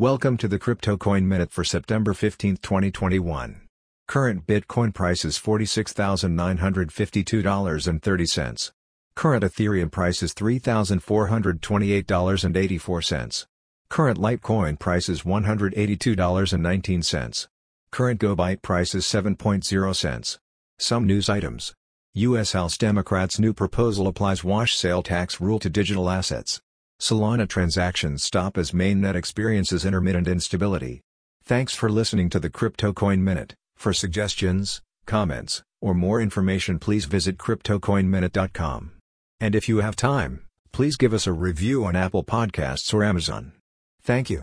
Welcome to the Crypto Coin Minute for September 15, 2021. Current Bitcoin price is $46,952.30. Current Ethereum price is $3,428.84. Current Litecoin price is $182.19. Current GoByte price is 7.0 cents. Some news items. U.S. House Democrats' new proposal applies wash sale tax rule to digital assets. Solana transactions stop as mainnet experiences intermittent instability. Thanks for listening to the Crypto Coin Minute. For suggestions, comments, or more information please visit cryptocoinminute.com. And if you have time, please give us a review on Apple Podcasts or Amazon. Thank you.